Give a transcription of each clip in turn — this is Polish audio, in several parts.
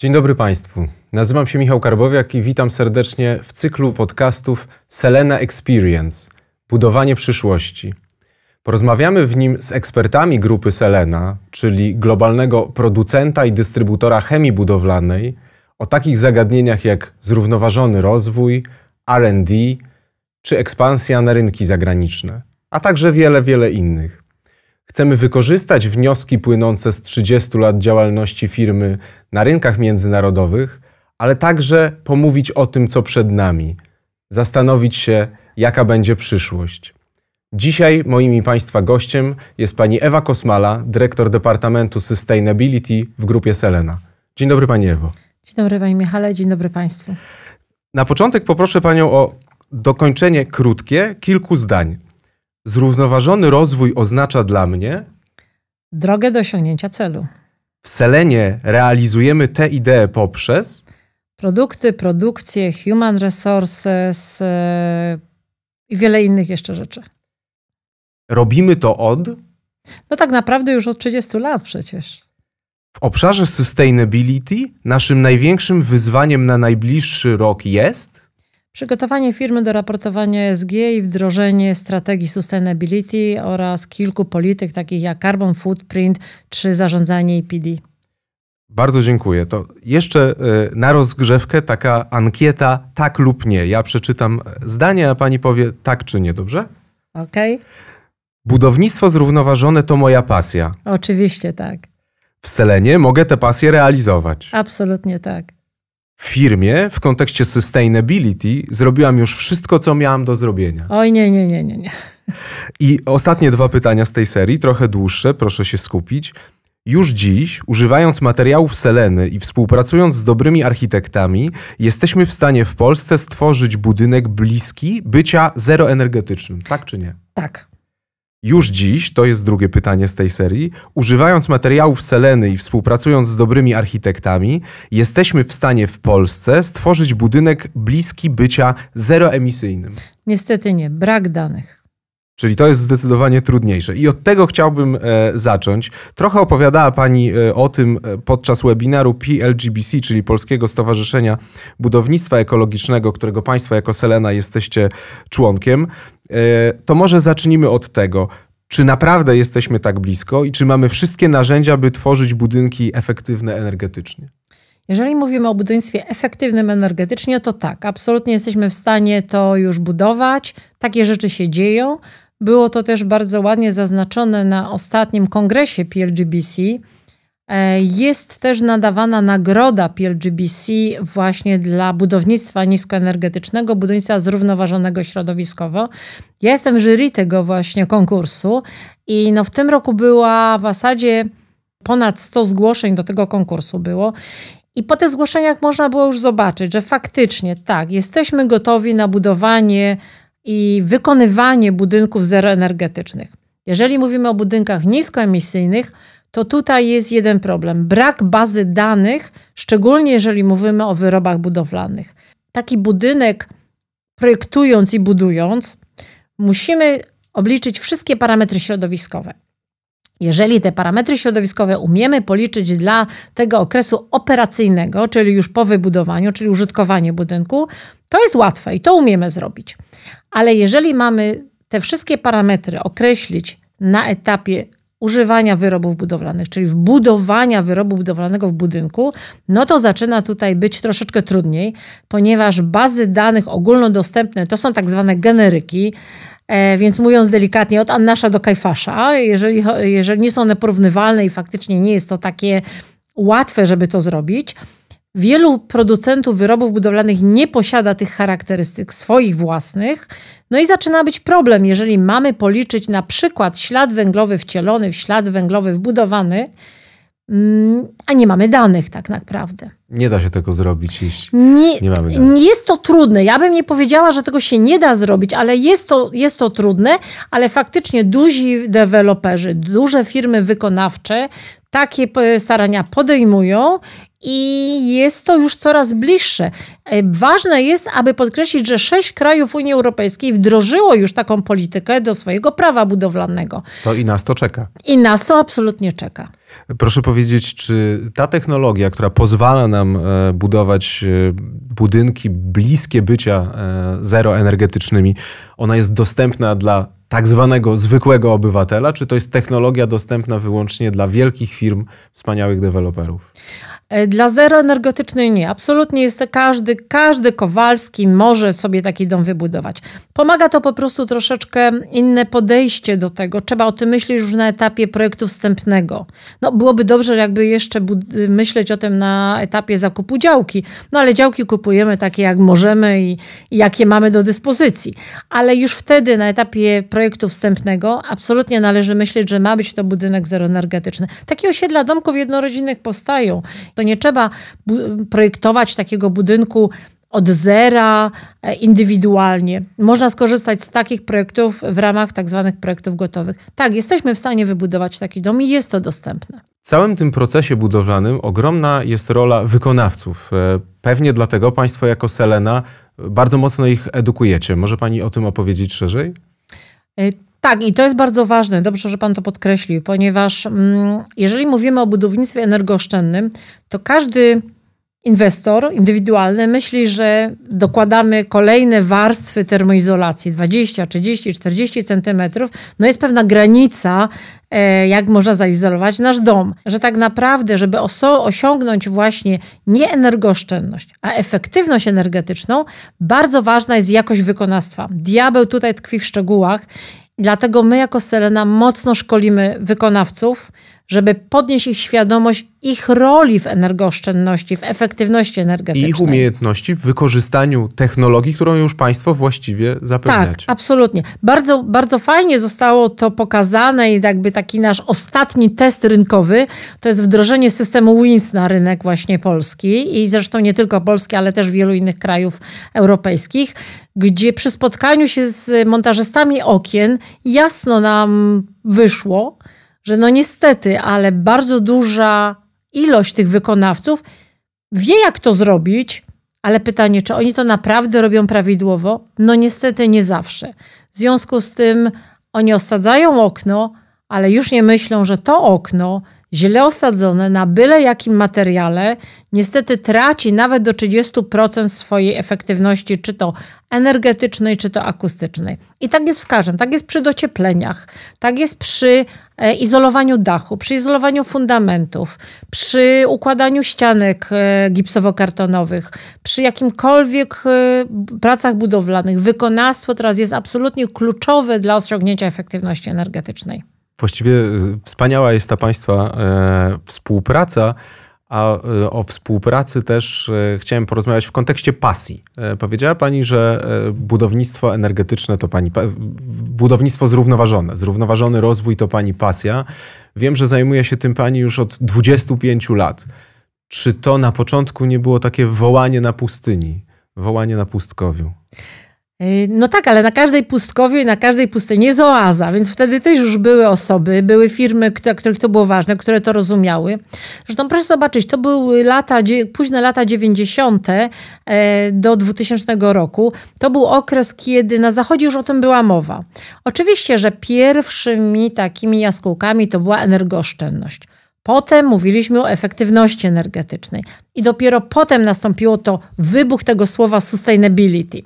Dzień dobry Państwu. Nazywam się Michał Karbowiak i witam serdecznie w cyklu podcastów Selena Experience Budowanie przyszłości. Porozmawiamy w nim z ekspertami grupy Selena, czyli globalnego producenta i dystrybutora chemii budowlanej, o takich zagadnieniach jak zrównoważony rozwój, RD czy ekspansja na rynki zagraniczne, a także wiele, wiele innych. Chcemy wykorzystać wnioski płynące z 30 lat działalności firmy na rynkach międzynarodowych, ale także pomówić o tym, co przed nami, zastanowić się, jaka będzie przyszłość. Dzisiaj moim i Państwa gościem jest pani Ewa Kosmala, dyrektor Departamentu Sustainability w grupie Selena. Dzień dobry Pani Ewo. Dzień dobry Panie Michale, dzień dobry Państwu. Na początek poproszę Panią o dokończenie krótkie kilku zdań. Zrównoważony rozwój oznacza dla mnie. Drogę do osiągnięcia celu. W Selenie realizujemy tę ideę poprzez. Produkty, produkcję, human resources yy, i wiele innych jeszcze rzeczy. Robimy to od. No tak naprawdę już od 30 lat przecież. W obszarze sustainability naszym największym wyzwaniem na najbliższy rok jest. Przygotowanie firmy do raportowania ESG i wdrożenie strategii sustainability oraz kilku polityk takich jak carbon footprint czy zarządzanie EPD. Bardzo dziękuję. To jeszcze y, na rozgrzewkę taka ankieta tak lub nie. Ja przeczytam zdanie, a pani powie tak czy nie, dobrze? Okej. Okay. Budownictwo zrównoważone to moja pasja. Oczywiście tak. W Selenie mogę tę pasję realizować. Absolutnie tak. W firmie w kontekście sustainability zrobiłam już wszystko, co miałam do zrobienia. Oj, nie, nie, nie, nie. nie. I ostatnie dwa pytania z tej serii, trochę dłuższe, proszę się skupić. Już dziś, używając materiałów Seleny i współpracując z dobrymi architektami, jesteśmy w stanie w Polsce stworzyć budynek bliski bycia zeroenergetycznym. Tak czy nie? Tak. Już dziś, to jest drugie pytanie z tej serii, używając materiałów Seleny i współpracując z dobrymi architektami, jesteśmy w stanie w Polsce stworzyć budynek bliski bycia zeroemisyjnym. Niestety nie, brak danych. Czyli to jest zdecydowanie trudniejsze. I od tego chciałbym e, zacząć. Trochę opowiadała Pani e, o tym e, podczas webinaru PLGBC, czyli Polskiego Stowarzyszenia Budownictwa Ekologicznego, którego Państwo jako Selena jesteście członkiem. To może zacznijmy od tego. Czy naprawdę jesteśmy tak blisko i czy mamy wszystkie narzędzia, by tworzyć budynki efektywne energetycznie? Jeżeli mówimy o budownictwie efektywnym energetycznie, to tak, absolutnie jesteśmy w stanie to już budować. Takie rzeczy się dzieją. Było to też bardzo ładnie zaznaczone na ostatnim kongresie PLGBC. E, jest też nadawana nagroda PLGBC właśnie dla budownictwa niskoenergetycznego, budownictwa zrównoważonego środowiskowo. Ja jestem jury tego właśnie konkursu i no w tym roku była w zasadzie ponad 100 zgłoszeń do tego konkursu było. I po tych zgłoszeniach można było już zobaczyć, że faktycznie tak, jesteśmy gotowi na budowanie i wykonywanie budynków zeroenergetycznych. Jeżeli mówimy o budynkach niskoemisyjnych, to tutaj jest jeden problem: brak bazy danych, szczególnie jeżeli mówimy o wyrobach budowlanych. Taki budynek projektując i budując, musimy obliczyć wszystkie parametry środowiskowe. Jeżeli te parametry środowiskowe umiemy policzyć dla tego okresu operacyjnego, czyli już po wybudowaniu, czyli użytkowanie budynku, to jest łatwe i to umiemy zrobić. Ale jeżeli mamy te wszystkie parametry określić na etapie używania wyrobów budowlanych, czyli wbudowania wyrobu budowlanego w budynku, no to zaczyna tutaj być troszeczkę trudniej, ponieważ bazy danych ogólnodostępne to są tak zwane generyki, E, więc mówiąc delikatnie, od Annasza do Kajfasza, jeżeli, jeżeli nie są one porównywalne i faktycznie nie jest to takie łatwe, żeby to zrobić, Wielu producentów wyrobów budowlanych nie posiada tych charakterystyk swoich własnych, no i zaczyna być problem, jeżeli mamy policzyć na przykład ślad węglowy wcielony w ślad węglowy wbudowany, Mm, a nie mamy danych tak naprawdę. Nie da się tego zrobić, jeśli nie, nie mamy danych. Jest to trudne. Ja bym nie powiedziała, że tego się nie da zrobić, ale jest to, jest to trudne, ale faktycznie duzi deweloperzy, duże firmy wykonawcze takie starania podejmują i jest to już coraz bliższe. E, ważne jest, aby podkreślić, że sześć krajów Unii Europejskiej wdrożyło już taką politykę do swojego prawa budowlanego. To i nas to czeka. I nas to absolutnie czeka. Proszę powiedzieć, czy ta technologia, która pozwala nam e, budować e, budynki bliskie bycia e, zeroenergetycznymi, ona jest dostępna dla tak zwanego zwykłego obywatela, czy to jest technologia dostępna wyłącznie dla wielkich firm, wspaniałych deweloperów? E, dla zeroenergetycznej nie. Absolutnie jest każdy, każdy Kowalski może sobie taki dom wybudować. Pomaga to po prostu troszeczkę inne podejście do tego. Trzeba o tym myśleć już na etapie projektu wstępnego. No, byłoby dobrze, jakby jeszcze myśleć o tym na etapie zakupu działki. No ale działki kupujemy takie, jak możemy i, i jakie mamy do dyspozycji. Ale już wtedy na etapie projektu wstępnego absolutnie należy myśleć, że ma być to budynek zeroenergetyczny. Takie osiedla domków jednorodzinnych powstają to nie trzeba projektować takiego budynku od zera, e, indywidualnie. Można skorzystać z takich projektów w ramach tak zwanych projektów gotowych. Tak, jesteśmy w stanie wybudować taki dom i jest to dostępne. W całym tym procesie budowlanym ogromna jest rola wykonawców. E, pewnie dlatego Państwo jako Selena bardzo mocno ich edukujecie. Może Pani o tym opowiedzieć szerzej? Tak, i to jest bardzo ważne. Dobrze, że Pan to podkreślił, ponieważ mm, jeżeli mówimy o budownictwie energooszczędnym, to każdy inwestor indywidualny myśli, że dokładamy kolejne warstwy termoizolacji 20, 30, 40 centymetrów. No jest pewna granica, e, jak można zaizolować nasz dom. Że tak naprawdę, żeby osiągnąć właśnie nie energooszczędność, a efektywność energetyczną, bardzo ważna jest jakość wykonawstwa. Diabeł tutaj tkwi w szczegółach Dlatego my jako Selena mocno szkolimy wykonawców, żeby podnieść ich świadomość ich roli w energooszczędności, w efektywności energetycznej. I ich umiejętności w wykorzystaniu technologii, którą już Państwo właściwie zapewniacie. Tak, absolutnie. Bardzo, bardzo fajnie zostało to pokazane i jakby taki nasz ostatni test rynkowy to jest wdrożenie systemu WINS na rynek właśnie polski i zresztą nie tylko polski, ale też wielu innych krajów europejskich, gdzie przy spotkaniu się z montażystami okien jasno nam wyszło, że no niestety, ale bardzo duża ilość tych wykonawców wie, jak to zrobić, ale pytanie, czy oni to naprawdę robią prawidłowo? No niestety nie zawsze. W związku z tym oni osadzają okno, ale już nie myślą, że to okno źle osadzone na byle jakim materiale, niestety traci nawet do 30% swojej efektywności, czy to energetycznej, czy to akustycznej. I tak jest w każdym. Tak jest przy dociepleniach, tak jest przy e, izolowaniu dachu, przy izolowaniu fundamentów, przy układaniu ścianek e, gipsowo-kartonowych, przy jakimkolwiek e, pracach budowlanych. Wykonawstwo teraz jest absolutnie kluczowe dla osiągnięcia efektywności energetycznej. Właściwie wspaniała jest ta Państwa e, współpraca, a e, o współpracy też e, chciałem porozmawiać w kontekście pasji. Powiedziała Pani, że budownictwo energetyczne to Pani, budownictwo zrównoważone, zrównoważony rozwój to Pani pasja. Wiem, że zajmuje się tym Pani już od 25 lat. Czy to na początku nie było takie wołanie na pustyni, wołanie na pustkowiu? Y, no tak, ale na każdej pustkowie, na każdej pustyni jest oaza, więc wtedy też już były osoby, były firmy, których to było ważne, które to rozumiały. Zresztą proszę zobaczyć, to były lata, późne lata 90. E, do 2000 roku. To był okres, kiedy na Zachodzie już o tym była mowa. Oczywiście, że pierwszymi takimi jaskółkami to była energooszczędność. Potem mówiliśmy o efektywności energetycznej i dopiero potem nastąpiło to wybuch tego słowa sustainability.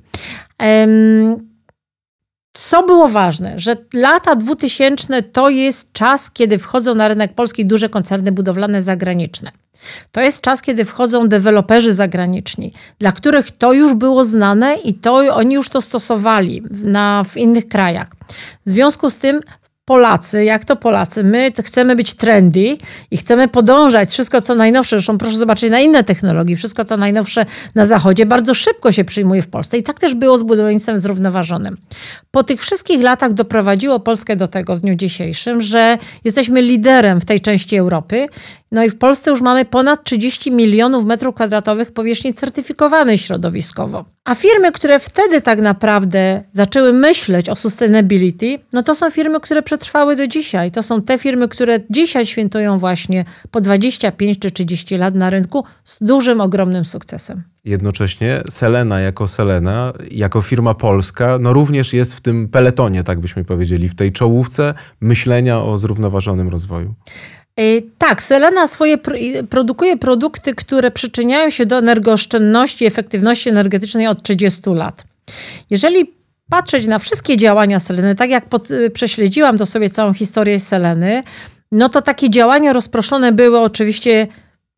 Co było ważne, że lata 2000 to jest czas, kiedy wchodzą na rynek polski duże koncerny budowlane zagraniczne. To jest czas, kiedy wchodzą deweloperzy zagraniczni, dla których to już było znane i to oni już to stosowali na, w innych krajach. W związku z tym Polacy, jak to Polacy, my chcemy być trendy i chcemy podążać wszystko, co najnowsze. Zresztą proszę zobaczyć na inne technologie. Wszystko, co najnowsze na Zachodzie, bardzo szybko się przyjmuje w Polsce. I tak też było z budownictwem zrównoważonym. Po tych wszystkich latach doprowadziło Polskę do tego w dniu dzisiejszym, że jesteśmy liderem w tej części Europy no i w Polsce już mamy ponad 30 milionów metrów kwadratowych powierzchni certyfikowanej środowiskowo. A firmy, które wtedy tak naprawdę zaczęły myśleć o sustainability, no to są firmy, które przetrwały do dzisiaj. To są te firmy, które dzisiaj świętują właśnie po 25 czy 30 lat na rynku z dużym, ogromnym sukcesem. Jednocześnie Selena jako Selena, jako firma polska, no również jest w tym peletonie, tak byśmy powiedzieli, w tej czołówce myślenia o zrównoważonym rozwoju. Y, tak, Selena swoje produkuje produkty, które przyczyniają się do energooszczędności i efektywności energetycznej od 30 lat. Jeżeli patrzeć na wszystkie działania Seleny, tak jak pod, y, prześledziłam to sobie całą historię Seleny, no to takie działania rozproszone były oczywiście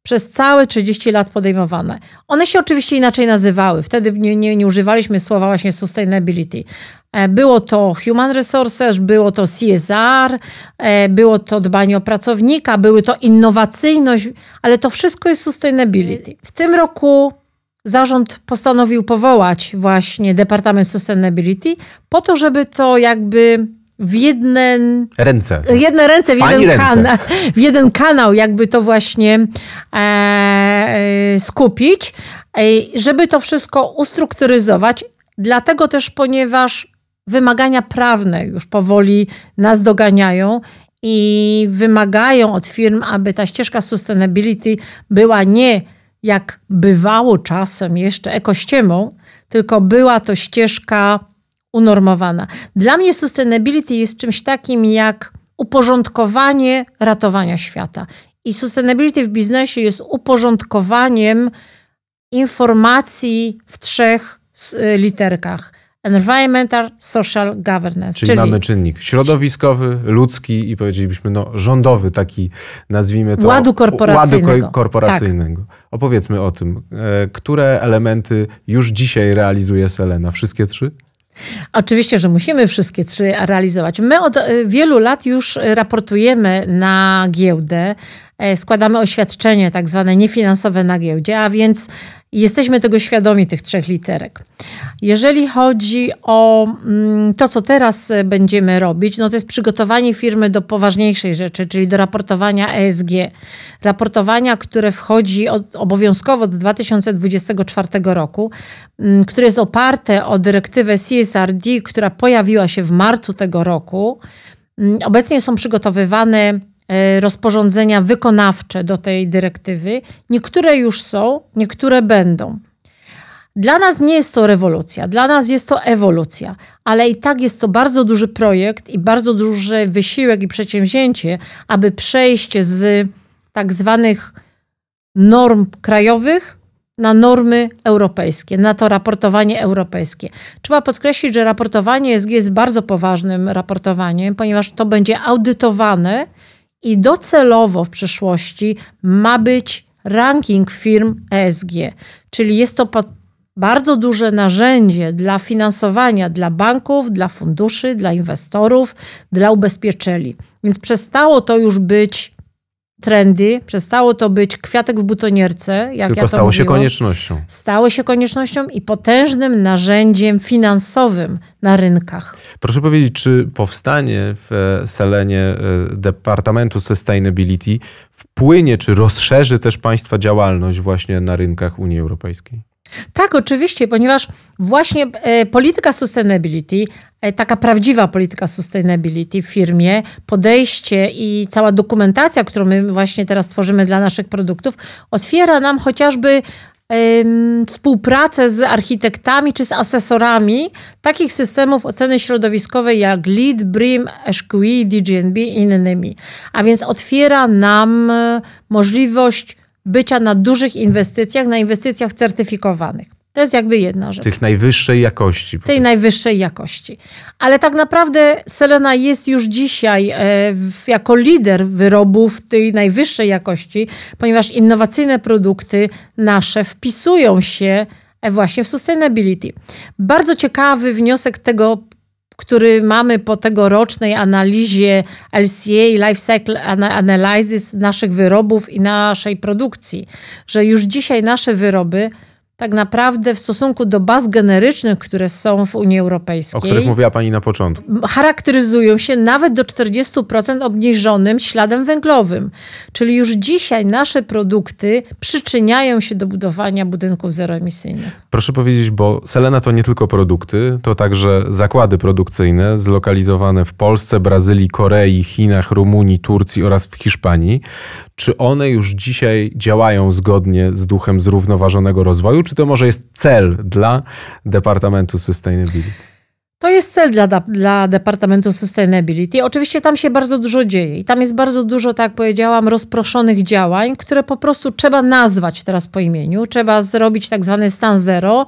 przez całe 30 lat podejmowane. One się oczywiście inaczej nazywały. Wtedy nie, nie, nie, używaliśmy słowa właśnie sustainability. E, było to human resources, było to CSR, e, było to dbanie o pracownika, były to innowacyjność, ale to wszystko jest sustainability. W tym roku zarząd postanowił powołać właśnie Departament Sustainability po to, żeby to jakby w jedne ręce, jedne ręce w, jeden, Kanał, w jeden kanał jakby to właśnie e, e, skupić, e, żeby to wszystko ustrukturyzować. Dlatego też, ponieważ wymagania prawne już powoli nas doganiają i wymagają od firm, aby ta ścieżka sustainability była nie jak bywało czasem jeszcze ekościemą, tylko była to ścieżka unormowana. Dla mnie sustainability jest czymś takim jak uporządkowanie ratowania świata. I sustainability w biznesie jest uporządkowaniem informacji w trzech y, literkach. Environmental, social governance. Czyli, czyli, mamy czynnik środowiskowy, ludzki i powiedzielibyśmy no, rządowy, taki nazwijmy to. Ładu korporacyjnego. Ładu korporacyjnego. Tak. Opowiedzmy o tym. E, które elementy już dzisiaj realizuje Selena? Wszystkie trzy? Oczywiście, że musimy wszystkie trzy realizować. My od e, wielu lat już raportujemy na giełdę, e, składamy oświadczenie tak zwane niefinansowe na giełdzie, a więc jesteśmy tego świadomi, tych trzech literek. Jeżeli chodzi o mm, to, co teraz e, będziemy robić, no to jest przygotowanie firmy do poważniejszej rzeczy, czyli do raportowania ESG. Raportowania, które wchodzi od, obowiązkowo od 2024 roku, mm, które jest oparte o dyrektywę CSRD, która pojawiła się w marcu tego roku. Mm, obecnie są przygotowywane rozporządzenia wykonawcze do tej dyrektywy. Niektóre już są, niektóre będą. Dla nas nie jest to rewolucja, dla nas jest to ewolucja, ale i tak jest to bardzo duży projekt i bardzo duży wysiłek i przedsięwzięcie, aby przejść z tak zwanych norm krajowych na normy europejskie, na to raportowanie europejskie. Trzeba podkreślić, że raportowanie ESG jest bardzo poważnym raportowaniem, ponieważ to będzie audytowane i docelowo w przyszłości ma być ranking firm ESG. Czyli jest to bardzo duże narzędzie dla finansowania dla banków, dla funduszy, dla inwestorów, dla ubezpieczycieli. Więc przestało to już być trendy, przestało to być kwiatek w butonierce. Jak Tylko ja stało się koniecznością. Stało się koniecznością i potężnym narzędziem finansowym na rynkach. Proszę powiedzieć, czy powstanie w Selenie e, Departamentu Sustainability wpłynie, czy rozszerzy też Państwa działalność właśnie na rynkach Unii Europejskiej? Tak, oczywiście, ponieważ właśnie e, polityka sustainability, e, taka prawdziwa polityka sustainability w firmie, podejście i cała dokumentacja, którą my właśnie teraz tworzymy dla naszych produktów, otwiera nam chociażby współpracę z architektami czy z asesorami takich systemów oceny środowiskowej jak LEED, BREEAM, HQE, DGNB i innymi. A więc otwiera nam e, możliwość bycia na dużych inwestycjach, na inwestycjach certyfikowanych. To jest jakby jedna rzecz. Tych najwyższej jakości. Tej najwyższej jakości. Ale tak naprawdę Selena jest już dzisiaj e, jako lider wyrobów tej najwyższej jakości, ponieważ innowacyjne produkty nasze wpisują się e, właśnie w sustainability. Bardzo ciekawy wniosek tego który mamy po tegorocznej analizie LCA, Life Cycle Analysis naszych wyrobów i naszej produkcji, że już dzisiaj nasze wyroby tak naprawdę w stosunku do baz generycznych, które są w Unii Europejskiej. O których mówiła Pani na początku. Charakteryzują się nawet do 40% obniżonym śladem węglowym. Czyli już dzisiaj nasze produkty przyczyniają się do budowania budynków zeroemisyjnych. Proszę powiedzieć, bo Selena to nie tylko produkty, to także zakłady produkcyjne zlokalizowane w Polsce, Brazylii, Korei, Chinach, Rumunii, Turcji oraz w Hiszpanii. Czy one już dzisiaj działają zgodnie z duchem zrównoważonego rozwoju? czy to może jest cel dla Departamentu Sustainability? To jest cel dla, dla Departamentu Sustainability. Oczywiście tam się bardzo dużo dzieje i tam jest bardzo dużo, tak jak powiedziałam, rozproszonych działań, które po prostu trzeba nazwać teraz po imieniu. Trzeba zrobić tak zwany stan zero.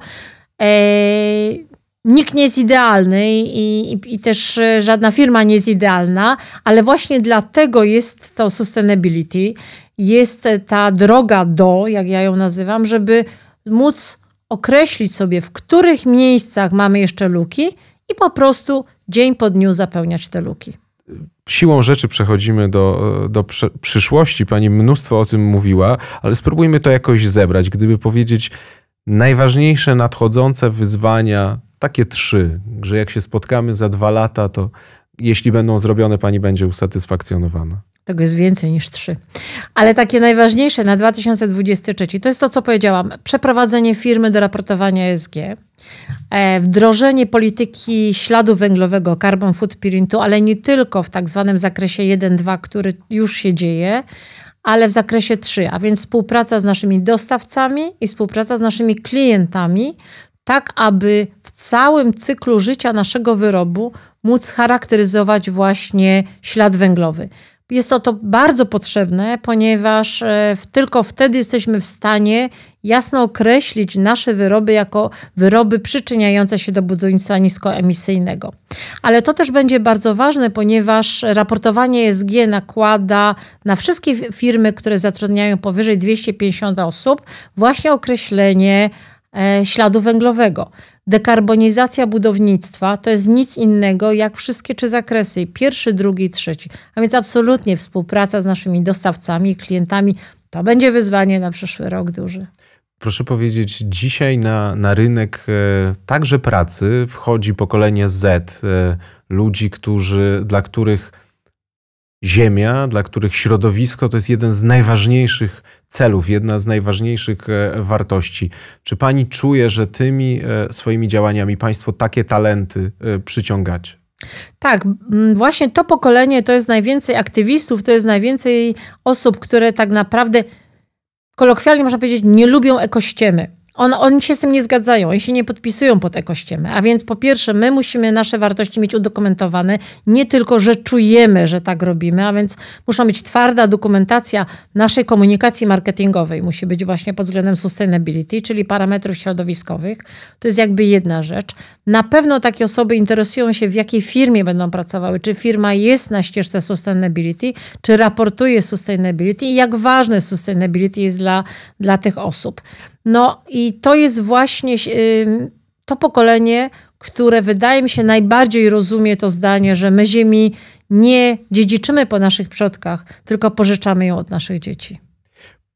Eee, nikt nie jest idealny i, i, i, też e, żadna firma nie jest idealna, ale właśnie dlatego jest to sustainability, jest ta droga do, jak ja ją nazywam, żeby móc określić sobie, w których miejscach mamy jeszcze luki i po prostu dzień po dniu zapełniać te luki. Siłą rzeczy przechodzimy do, do przyszłości. Pani mnóstwo o tym mówiła, ale spróbujmy to jakoś zebrać. Gdyby powiedzieć najważniejsze nadchodzące wyzwania, takie trzy, że jak się spotkamy za dwa lata, to jeśli będą zrobione, pani będzie usatysfakcjonowana. Tego jest więcej niż trzy. Ale takie najważniejsze na 2023 to jest to, co powiedziałam: przeprowadzenie firmy do raportowania ESG, e, wdrożenie polityki śladu węglowego, carbon footprintu, ale nie tylko w tak zwanym zakresie 1-2, który już się dzieje, ale w zakresie 3, a więc współpraca z naszymi dostawcami i współpraca z naszymi klientami, tak aby w całym cyklu życia naszego wyrobu móc charakteryzować właśnie ślad węglowy. Jest to, to bardzo potrzebne, ponieważ e, tylko wtedy jesteśmy w stanie jasno określić nasze wyroby jako wyroby przyczyniające się do budownictwa niskoemisyjnego. Ale to też będzie bardzo ważne, ponieważ raportowanie ESG nakłada na wszystkie firmy, które zatrudniają powyżej 250 osób, właśnie określenie śladu węglowego. Dekarbonizacja budownictwa to jest nic innego jak wszystkie trzy zakresy pierwszy, drugi, trzeci. A więc absolutnie współpraca z naszymi dostawcami, klientami to będzie wyzwanie na przyszły rok duży. Proszę powiedzieć, dzisiaj na, na rynek e, także pracy wchodzi pokolenie Z, e, ludzi, którzy, dla których Ziemia, dla których środowisko to jest jeden z najważniejszych celów, jedna z najważniejszych e, wartości. Czy pani czuje, że tymi e, swoimi działaniami państwo takie talenty e, przyciągacie? Tak, właśnie to pokolenie to jest najwięcej aktywistów, to jest najwięcej osób, które tak naprawdę kolokwialnie można powiedzieć nie lubią ekościemy. On, oni się z tym nie zgadzają, oni się nie podpisują pod ekościemy. A więc po pierwsze, my musimy nasze wartości mieć udokumentowane, nie tylko, że czujemy, że tak robimy, a więc muszą być twarda dokumentacja naszej komunikacji marketingowej, musi być właśnie pod względem sustainability, czyli parametrów środowiskowych. To jest jakby jedna rzecz. Na pewno takie osoby interesują się, w jakiej firmie będą pracowały, czy firma jest na ścieżce sustainability, czy raportuje sustainability i jak ważne sustainability jest dla, dla tych osób. No i to jest właśnie to pokolenie, które wydaje mi się najbardziej rozumie to zdanie, że my ziemi nie dziedziczymy po naszych przodkach, tylko pożyczamy ją od naszych dzieci.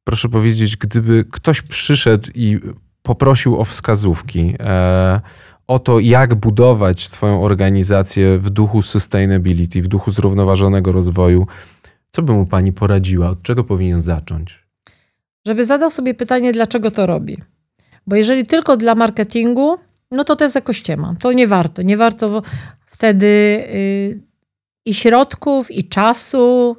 Proszę powiedzieć, gdyby ktoś przyszedł i poprosił o wskazówki, e, o to, jak budować swoją organizację w duchu sustainability, w duchu zrównoważonego rozwoju, co by mu pani poradziła? Od czego powinien zacząć? Żeby zadał sobie pytanie, dlaczego to robi. Bo jeżeli tylko dla marketingu, no to to jest jakoś ciema. To nie warto. Nie warto wtedy y, i środków, i czasu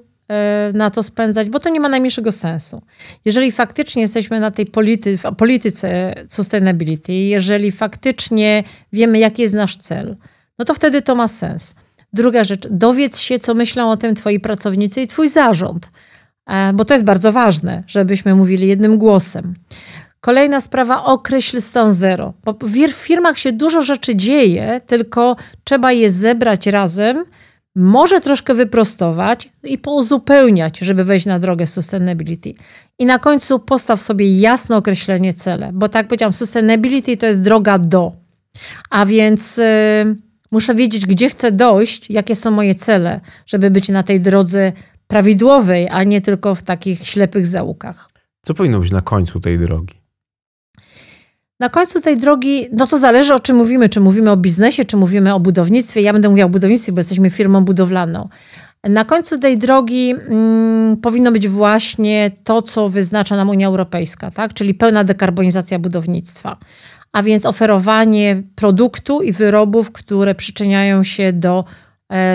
y, na to spędzać, bo to nie ma najmniejszego sensu. Jeżeli faktycznie jesteśmy na tej polity, polityce sustainability, jeżeli faktycznie wiemy, jaki jest nasz cel, no to wtedy to ma sens. Druga rzecz, dowiedz się, co myślą o tym twoi pracownicy i twój zarząd. E, bo to jest bardzo ważne, żebyśmy mówili jednym głosem. Kolejna sprawa, określ stan zero. Bo w firmach się dużo rzeczy dzieje, tylko trzeba je zebrać razem, może troszkę wyprostować i pouzupełniać, żeby wejść na drogę sustainability. I na końcu postaw sobie jasne określenie cele, bo tak powiedziałam, sustainability to jest droga do. A więc yy, muszę wiedzieć, gdzie chcę dojść, jakie są moje cele, żeby być na tej drodze prawidłowej, a nie tylko w takich ślepych załukach. Co powinno być na końcu tej drogi? Na końcu tej drogi, no to zależy o czym mówimy. Czy mówimy o biznesie, czy mówimy o budownictwie. Ja będę mówiła o budownictwie, bo jesteśmy firmą budowlaną. Na końcu tej drogi mm, powinno być właśnie to, co wyznacza nam Unia Europejska, tak? czyli pełna dekarbonizacja budownictwa. A więc oferowanie produktu i wyrobów, które przyczyniają się do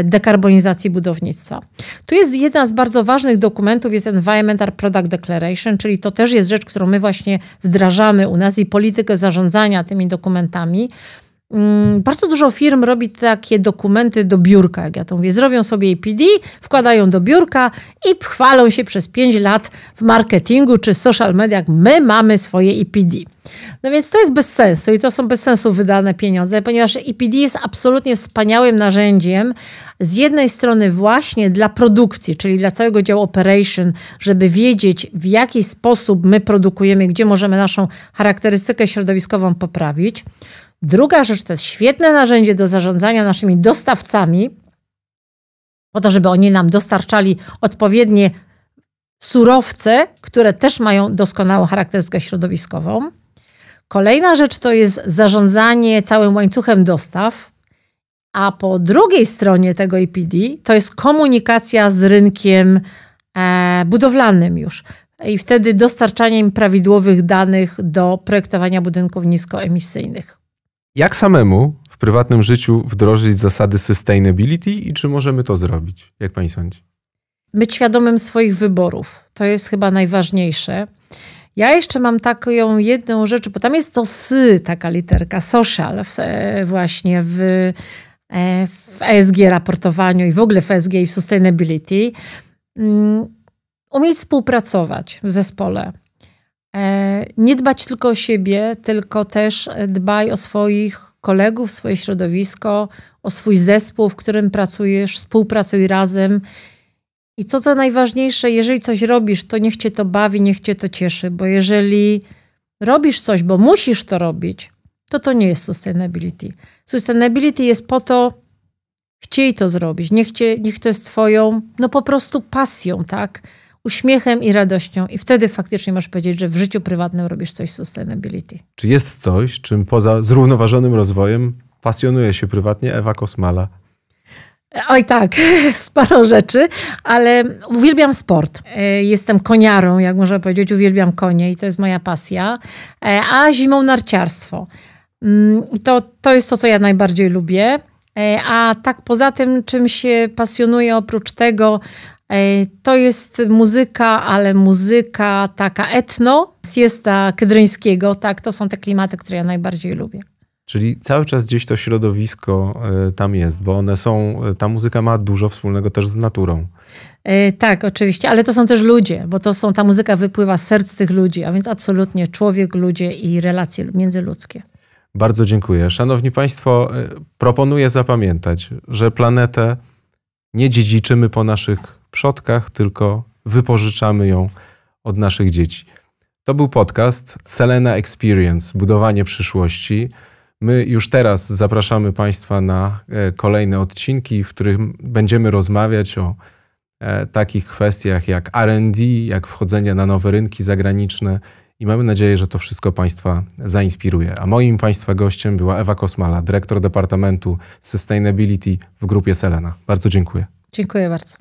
dekarbonizacji budownictwa. Tu jest jedna z bardzo ważnych dokumentów, jest Environmental Product Declaration, czyli to też jest rzecz, którą my właśnie wdrażamy u nas i politykę zarządzania tymi dokumentami. Mm, bardzo dużo firm robi takie dokumenty do biurka, jak ja to mówię. Zrobią sobie APD, wkładają do biurka i chwalą się przez 5 lat w marketingu czy social mediach. My mamy swoje EPD. No więc to jest bez sensu i to są bez sensu wydane pieniądze, ponieważ EPD jest absolutnie wspaniałym narzędziem z jednej strony właśnie dla produkcji, czyli dla całego działu operation, żeby wiedzieć w jaki sposób my produkujemy, gdzie możemy naszą charakterystykę środowiskową poprawić. Druga rzecz to jest świetne narzędzie do zarządzania naszymi dostawcami, po to, żeby oni nam dostarczali odpowiednie surowce, które też mają doskonałą charakterystykę środowiskową. Kolejna rzecz to jest zarządzanie całym łańcuchem dostaw, a po drugiej stronie tego EPD to jest komunikacja z rynkiem e, budowlanym już. I wtedy dostarczanie im prawidłowych danych do projektowania budynków niskoemisyjnych. Jak samemu w prywatnym życiu wdrożyć zasady sustainability i czy możemy to zrobić? Jak pani sądzi? Być świadomym swoich wyborów. To jest chyba najważniejsze. Ja jeszcze mam taką jedną rzecz, bo tam jest to sy, taka literka, social e, właśnie w, e, w ESG raportowaniu i w ogóle w ESG i w sustainability. Mm, umieć współpracować w zespole. E, nie dbać tylko o siebie, tylko też dbaj o swoich kolegów, swoje środowisko, o swój zespół, w którym pracujesz, współpracuj razem. I to, co najważniejsze, jeżeli coś robisz, to niech cię to bawi, niech cię to cieszy, bo jeżeli robisz coś, bo musisz to robić, to to nie jest sustainability. Sustainability jest po to, chciej to zrobić, niech, cię, niech to jest twoją, no po prostu pasją, tak? uśmiechem i radością. I wtedy faktycznie możesz powiedzieć, że w życiu prywatnym robisz coś sustainability. Czy jest coś, czym poza zrównoważonym rozwojem pasjonuje się prywatnie Ewa Kosmala? Oj tak, sporo rzeczy, ale uwielbiam sport. E, jestem koniarą, jak można powiedzieć, uwielbiam konie i to jest moja pasja. E, a zimą narciarstwo. Mm, to, to jest to, co ja najbardziej lubię. E, a tak poza tym, czym się pasjonuję oprócz tego, to jest muzyka, ale muzyka taka etno, siesta Kydryńskiego, tak, to są te klimaty, które ja najbardziej lubię. Czyli cały czas gdzieś to środowisko e, tam jest, bo one są, e, ta muzyka ma dużo wspólnego też z naturą. tak, oczywiście, ale to są też ludzie, bo to są, ta muzyka wypływa z serc tych ludzi, a więc absolutnie człowiek, ludzie i relacje międzyludzkie. Bardzo dziękuję. Szanowni Państwo, proponuję zapamiętać, że planetę nie dziedziczymy po naszych przodkach, tylko wypożyczamy ją od naszych dzieci. To był podcast Selena Experience budowanie przyszłości. My już teraz zapraszamy Państwa na e, kolejne odcinki, w których będziemy rozmawiać o e, takich kwestiach jak RD, jak wchodzenie na nowe rynki zagraniczne i mamy nadzieję, że to wszystko Państwa zainspiruje. A moim Państwa gościem była Ewa Kosmala, dyrektor Departamentu Sustainability w grupie Selena. Bardzo dziękuję. Dziękuję bardzo.